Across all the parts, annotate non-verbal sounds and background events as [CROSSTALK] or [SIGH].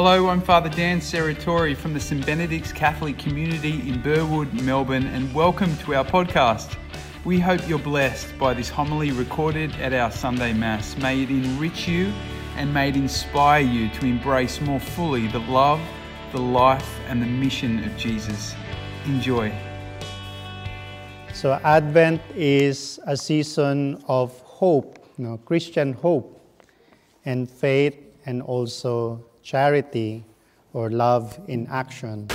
Hello, I'm Father Dan Serratori from the St Benedict's Catholic Community in Burwood, Melbourne, and welcome to our podcast. We hope you're blessed by this homily recorded at our Sunday Mass. May it enrich you and may it inspire you to embrace more fully the love, the life, and the mission of Jesus. Enjoy. So, Advent is a season of hope, you know, Christian hope, and faith, and also charity or love in action.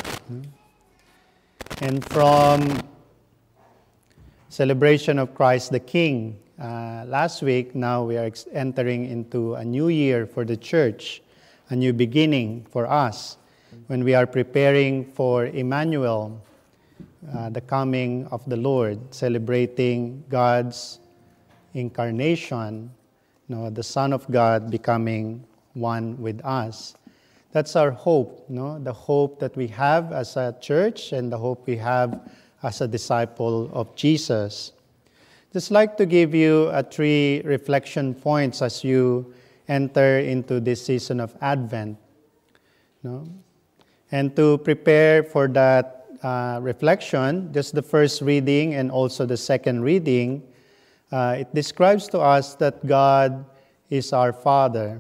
And from celebration of Christ the King uh, last week, now we are entering into a new year for the church, a new beginning for us when we are preparing for Emmanuel, uh, the coming of the Lord, celebrating God's incarnation, you know, the Son of God becoming one with us. That's our hope, no? the hope that we have as a church and the hope we have as a disciple of Jesus. Just like to give you a three reflection points as you enter into this season of Advent. No? And to prepare for that uh, reflection, just the first reading and also the second reading, uh, it describes to us that God is our Father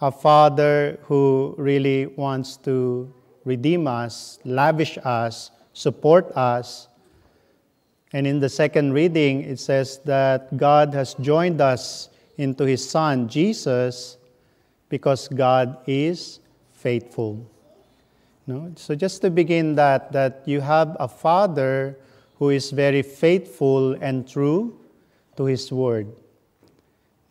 a father who really wants to redeem us, lavish us, support us. And in the second reading, it says that God has joined us into his Son, Jesus, because God is faithful. No? So just to begin that, that you have a father who is very faithful and true to his word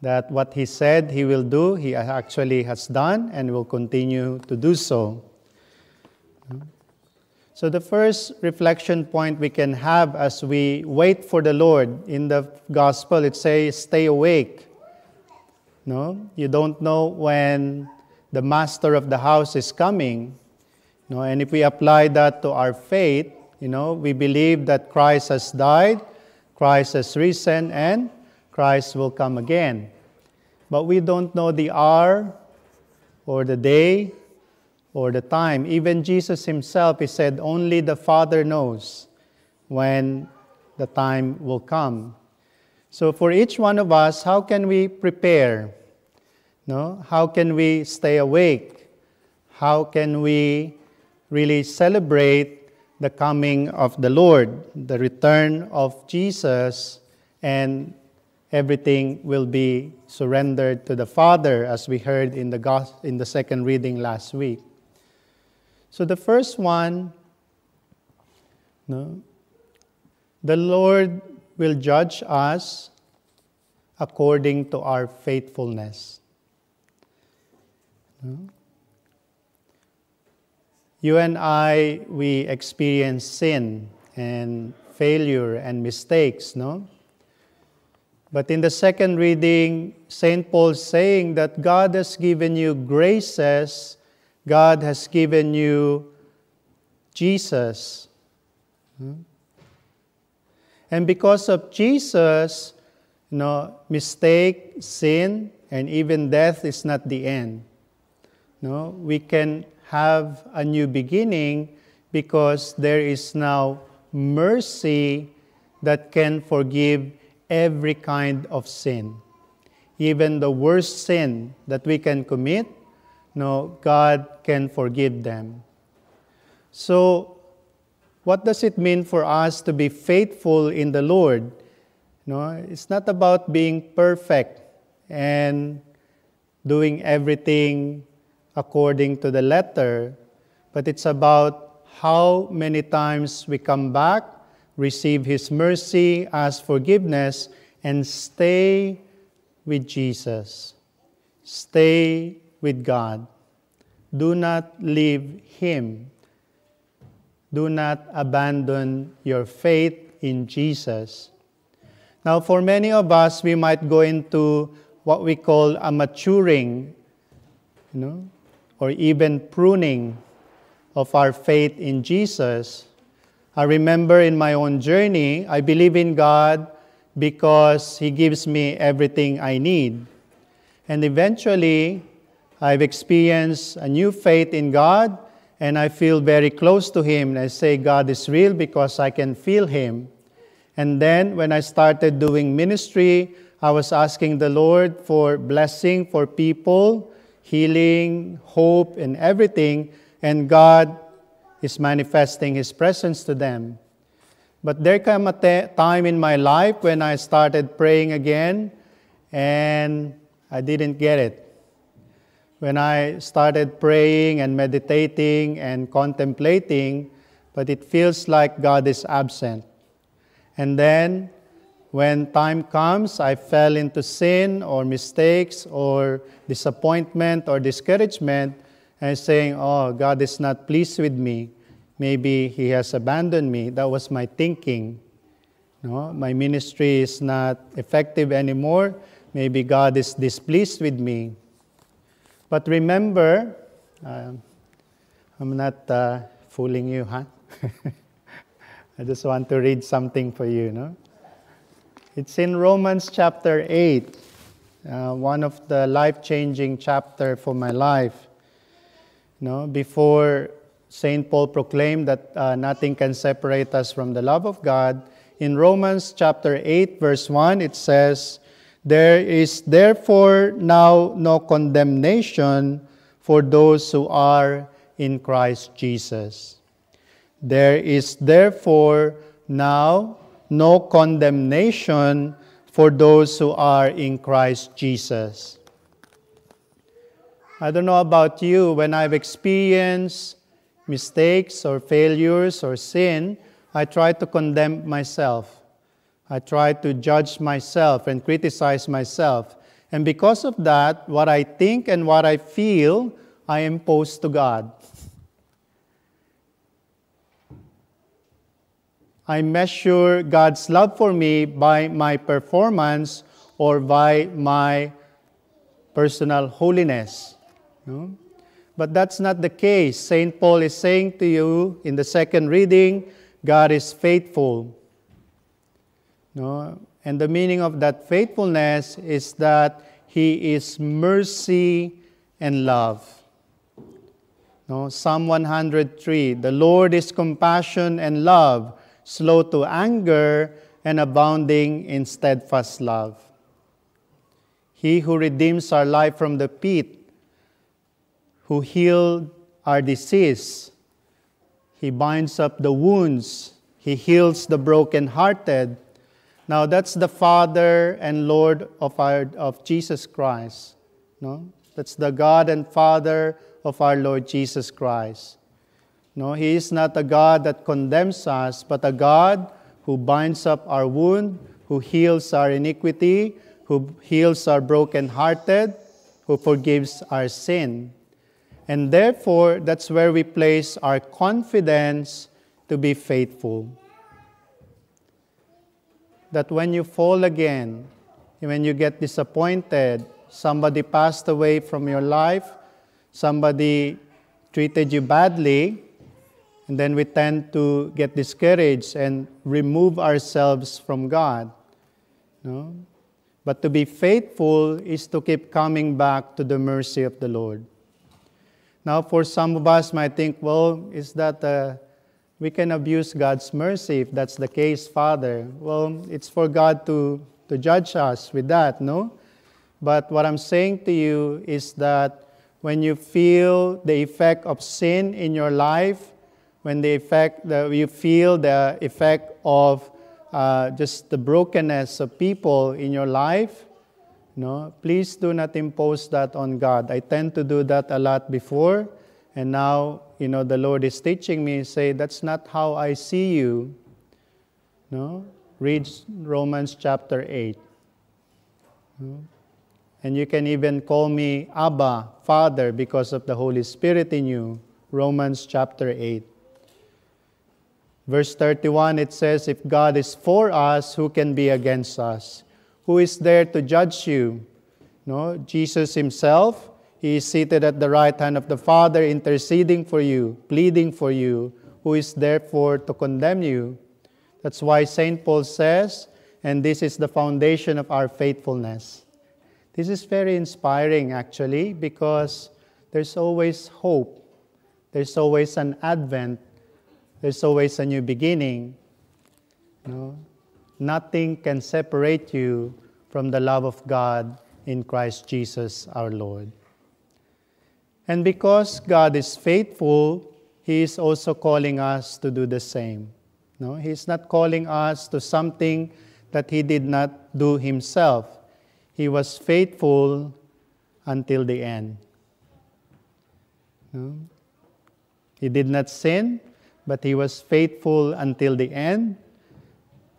that what he said he will do, he actually has done and will continue to do so. So, the first reflection point we can have as we wait for the Lord in the gospel, it says, stay awake. No? You don't know when the master of the house is coming. No? And if we apply that to our faith, you know, we believe that Christ has died, Christ has risen, and Christ will come again. But we don't know the hour or the day or the time. Even Jesus himself, he said, only the Father knows when the time will come. So for each one of us, how can we prepare? No? How can we stay awake? How can we really celebrate the coming of the Lord, the return of Jesus, and everything will be surrendered to the Father, as we heard in the, gospel, in the second reading last week. So the first one, no, the Lord will judge us according to our faithfulness. No? You and I, we experience sin and failure and mistakes, no? But in the second reading, St. Paul saying that God has given you graces, God has given you Jesus. Hmm? And because of Jesus, you know, mistake, sin, and even death is not the end. No, we can have a new beginning because there is now mercy that can forgive every kind of sin. Even the worst sin that we can commit, no, God can forgive them. So, what does it mean for us to be faithful in the Lord? No, it's not about being perfect and doing everything according to the letter, but it's about how many times we come back receive His mercy, ask forgiveness, and stay with Jesus. Stay with God. Do not leave Him. Do not abandon your faith in Jesus. Now, for many of us, we might go into what we call a maturing, you know, or even pruning of our faith in Jesus I remember in my own journey, I believe in God because He gives me everything I need. And eventually, I've experienced a new faith in God and I feel very close to Him. I say God is real because I can feel Him. And then when I started doing ministry, I was asking the Lord for blessing for people, healing, hope, and everything. And God is manifesting His presence to them. But there came a te- time in my life when I started praying again and I didn't get it. When I started praying and meditating and contemplating, but it feels like God is absent. And then when time comes, I fell into sin or mistakes or disappointment or discouragement, and saying, Oh, God is not pleased with me. Maybe He has abandoned me. That was my thinking. No, my ministry is not effective anymore. Maybe God is displeased with me. But remember, uh, I'm not uh, fooling you, huh? [LAUGHS] I just want to read something for you, no? It's in Romans chapter 8, uh, one of the life-changing chapter for my life. You No, before St. Paul proclaimed that uh, nothing can separate us from the love of God, in Romans chapter 8, verse 1, it says, There is therefore now no condemnation for those who are in Christ Jesus. There is therefore now no condemnation for those who are in Christ Jesus. I don't know about you, when I've experienced mistakes or failures or sin, I try to condemn myself. I try to judge myself and criticize myself. And because of that, what I think and what I feel, I impose to God. I measure God's love for me by my performance or by my personal holiness. But that's not the case. St. Paul is saying to you in the second reading, God is faithful. No? And the meaning of that faithfulness is that He is mercy and love. No? Psalm 103 The Lord is compassion and love slow to anger, and abounding in steadfast love. He who redeems our life from the pit, who healed our disease, he binds up the wounds, he heals the brokenhearted. Now that's the Father and Lord of our of Jesus Christ. No? That's the God and Father of our Lord Jesus Christ. No, He is not a God that condemns us, but a God who binds up our wound, who heals our iniquity, who heals our brokenhearted, who forgives our sin. And therefore, that's where we place our confidence to be faithful. That when you fall again, when you get disappointed, somebody passed away from your life, somebody treated you badly, and then we tend to get discouraged and remove ourselves from God. No? But to be faithful is to keep coming back to the mercy of the Lord. Now, for some of us might think, well, is that uh, we can abuse God's mercy if that's the case, Father? Well, it's for God to, to judge us with that, no? But what I'm saying to you is that when you feel the effect of sin in your life, when the effect that you feel the effect of uh, just the brokenness of people in your life, no, please do not impose that on God. I tend to do that a lot before, and now you know the Lord is teaching me. Say that's not how I see you. No, read Romans chapter eight. No? And you can even call me Abba, Father, because of the Holy Spirit in you. Romans chapter 8. Verse 31, it says, If God is for us, who can be against us? Who is there to judge you? No, Jesus himself, he is seated at the right hand of the Father, interceding for you, pleading for you. Who is therefore to condemn you? That's why St. Paul says, and this is the foundation of our faithfulness. This is very inspiring, actually, because there's always hope. There's always an advent. There's always a new beginning. You know? Nothing can separate you from the love of God in Christ Jesus our Lord. And because God is faithful, He is also calling us to do the same. No, He's not calling us to something that He did not do Himself. He was faithful until the end. No? He did not sin, but He was faithful until the end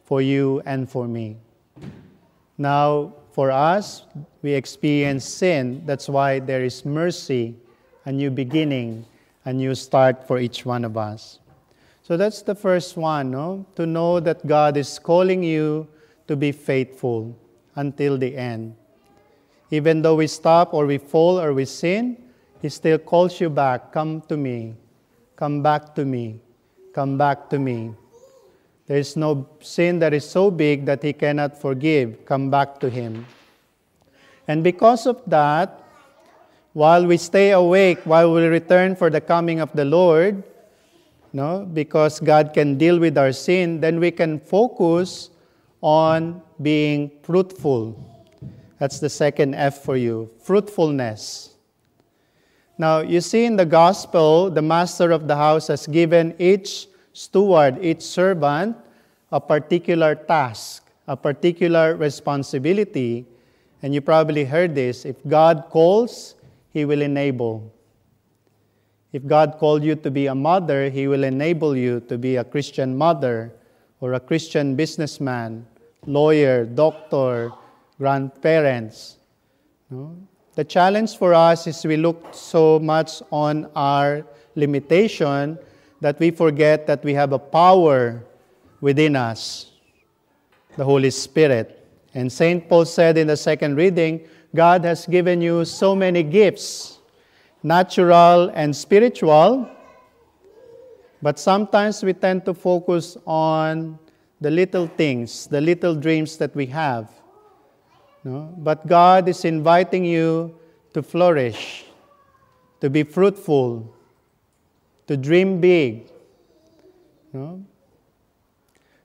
for you and for me. Now, for us, we experience sin. That's why there is mercy, a new beginning, a new start for each one of us. So that's the first one, no? To know that God is calling you to be faithful until the end. Even though we stop or we fall or we sin, He still calls you back. Come to me. Come back to me. Come back to me. There is no sin that is so big that He cannot forgive. Come back to Him. And because of that, while we stay awake, while we return for the coming of the Lord, no, because God can deal with our sin, then we can focus on being fruitful. That's the second F for you fruitfulness. Now, you see in the gospel, the master of the house has given each steward, each servant, a particular task, a particular responsibility. And you probably heard this if God calls, He will enable. If God called you to be a mother, He will enable you to be a Christian mother or a Christian businessman, lawyer, doctor, grandparents. No? The challenge for us is we look so much on our limitation that we forget that we have a power within us, the Holy Spirit. And St. Paul said in the second reading, God has given you so many gifts natural and spiritual, but sometimes we tend to focus on the little things, the little dreams that we have. No? But God is inviting you to flourish, to be fruitful, to dream big. No?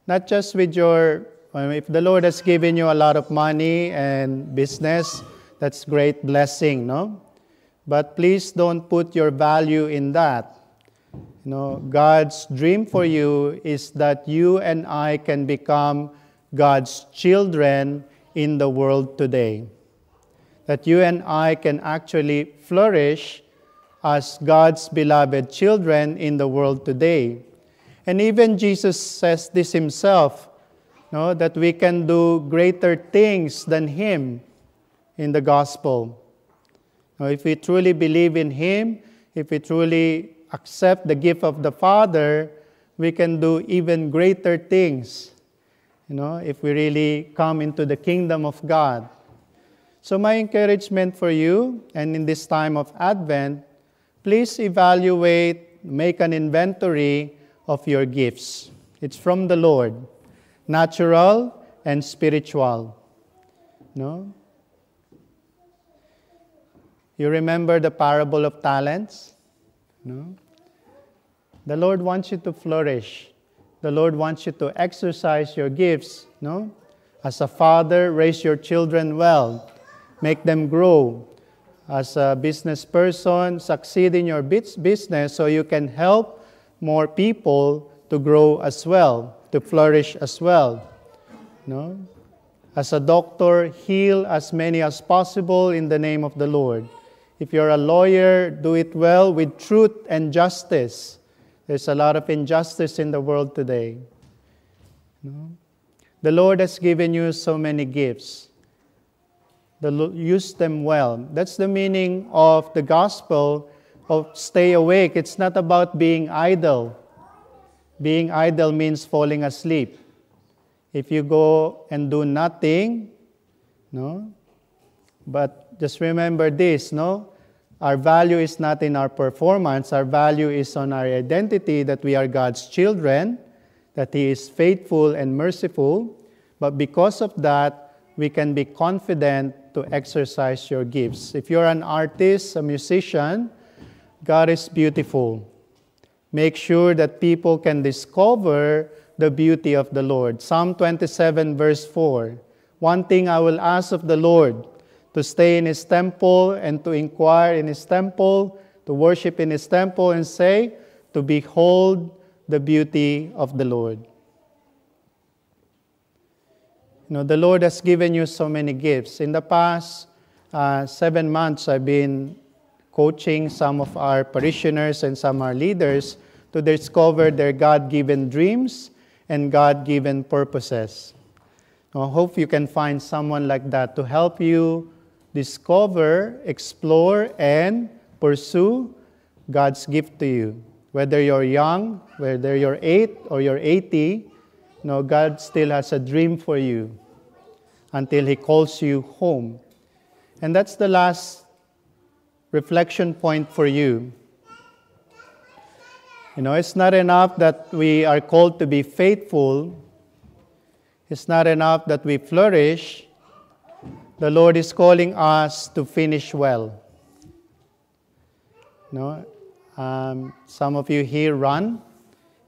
Not just with your, um, if the Lord has given you a lot of money and business, that's great blessing, no? But please don't put your value in that. You know, God's dream for you is that you and I can become God's children in the world today. That you and I can actually flourish as God's beloved children in the world today. And even Jesus says this himself, no, that we can do greater things than him in the gospel. Now, if we truly believe in Him, if we truly accept the gift of the Father, we can do even greater things, you know, if we really come into the kingdom of God. So, my encouragement for you, and in this time of Advent, please evaluate, make an inventory of your gifts. It's from the Lord, natural and spiritual. No? You remember the parable of talents? No? The Lord wants you to flourish. The Lord wants you to exercise your gifts, no? As a father, raise your children well. Make them grow. As a business person, succeed in your business so you can help more people to grow as well, to flourish as well. No? As a doctor, heal as many as possible in the name of the Lord. If you're a lawyer, do it well with truth and justice. There's a lot of injustice in the world today. No? The Lord has given you so many gifts. Use them well. That's the meaning of the gospel of stay awake. It's not about being idle. Being idle means falling asleep. If you go and do nothing, no? But just remember this, no? Our value is not in our performance, our value is on our identity that we are God's children, that He is faithful and merciful. But because of that, we can be confident to exercise your gifts. If you're an artist, a musician, God is beautiful. Make sure that people can discover the beauty of the Lord. Psalm 27, verse 4. One thing I will ask of the Lord to stay in his temple and to inquire in his temple, to worship in his temple, and say, to behold the beauty of the Lord. You know, the Lord has given you so many gifts. In the past uh, seven months, I've been coaching some of our parishioners and some of our leaders to discover their God given dreams and God given purposes. I hope you can find someone like that to help you discover, explore, and pursue God's gift to you. Whether you're young, whether you're 8 or you're 80, you know, God still has a dream for you until He calls you home. And that's the last reflection point for you. You know, it's not enough that we are called to be faithful, it's not enough that we flourish. The Lord is calling us to finish well. You know, um, some of you here run,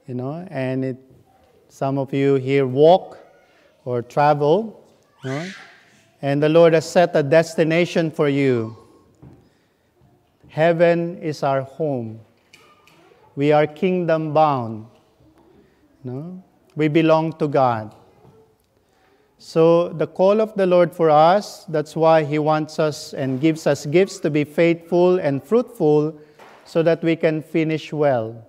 you know, and it, some of you here walk or travel, and the Lord has set a destination for you. Heaven is our home. We are kingdom bound. Know? We belong to God. So, the call of the Lord for us, that's why He wants us and gives us gifts to be faithful and fruitful so that we can finish well.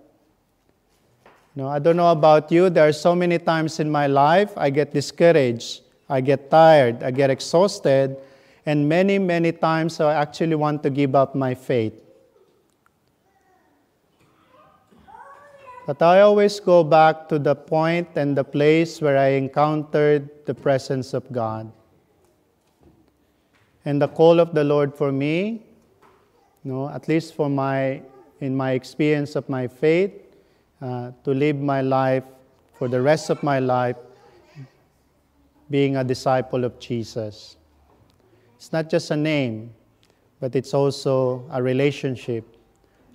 No, I don't know about you, there are so many times in my life I get discouraged, I get tired, I get exhausted, and many, many times I actually want to give up my faith. But I always go back to the point and the place where I encountered the presence of God. And the call of the Lord for me no, at least for my, in my experience of my faith, uh, to live my life for the rest of my life being a disciple of Jesus. It's not just a name, but it's also a relationship.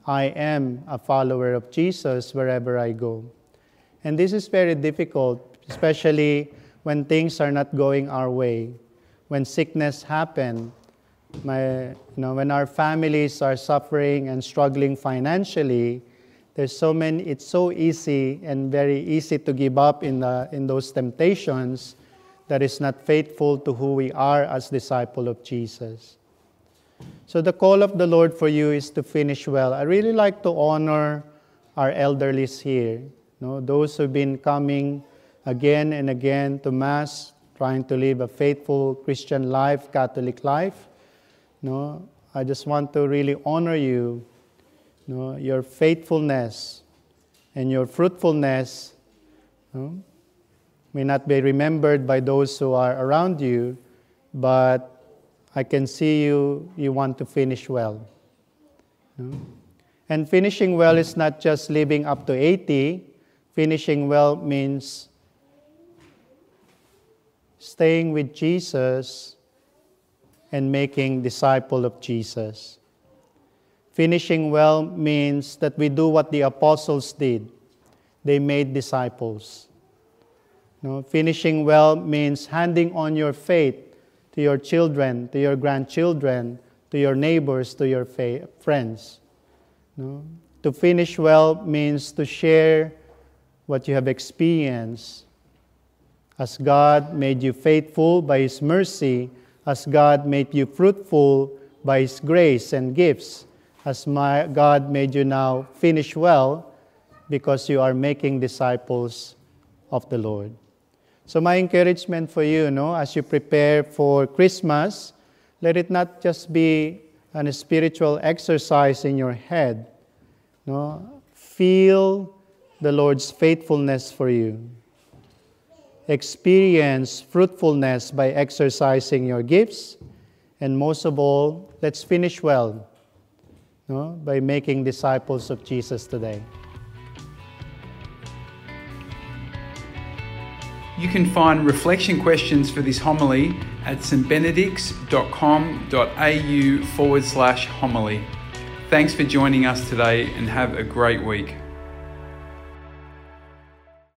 I am a follower of Jesus wherever I go. And this is very difficult, especially when things are not going our way, when sickness happens my, you know, when our families are suffering and struggling financially, there's so many, it's so easy and very easy to give up in, the, in those temptations that is not faithful to who we are as disciple of Jesus. So the call of the Lord for you is to finish well. I really like to honor our elderlies here, you know, those who've been coming again and again to Mass, trying to live a faithful Christian life, Catholic life. No, I just want to really honor you, no, your faithfulness and your fruitfulness no, may not be remembered by those who are around you, but I can see you, you want to finish well. And finishing well is not just living up to 80. Finishing well means staying with Jesus and making disciple of Jesus. Finishing well means that we do what the apostles did. They made disciples. No, finishing well means handing on your faith to your children, to your grandchildren, to your neighbors, to your fa- friends. No? To finish well means to share what you have experienced. As God made you faithful by His mercy, as God made you fruitful by His grace and gifts, as my God made you now finish well because you are making disciples of the Lord. So my encouragement for you, no, as you prepare for Christmas, let it not just be an spiritual exercise in your head. No, feel the Lord's faithfulness for you experience fruitfulness by exercising your gifts, and most of all, let's finish well no, by making disciples of Jesus today. You can find reflection questions for this homily at stbenedicts.com.au forward slash homily. Thanks for joining us today and have a great week.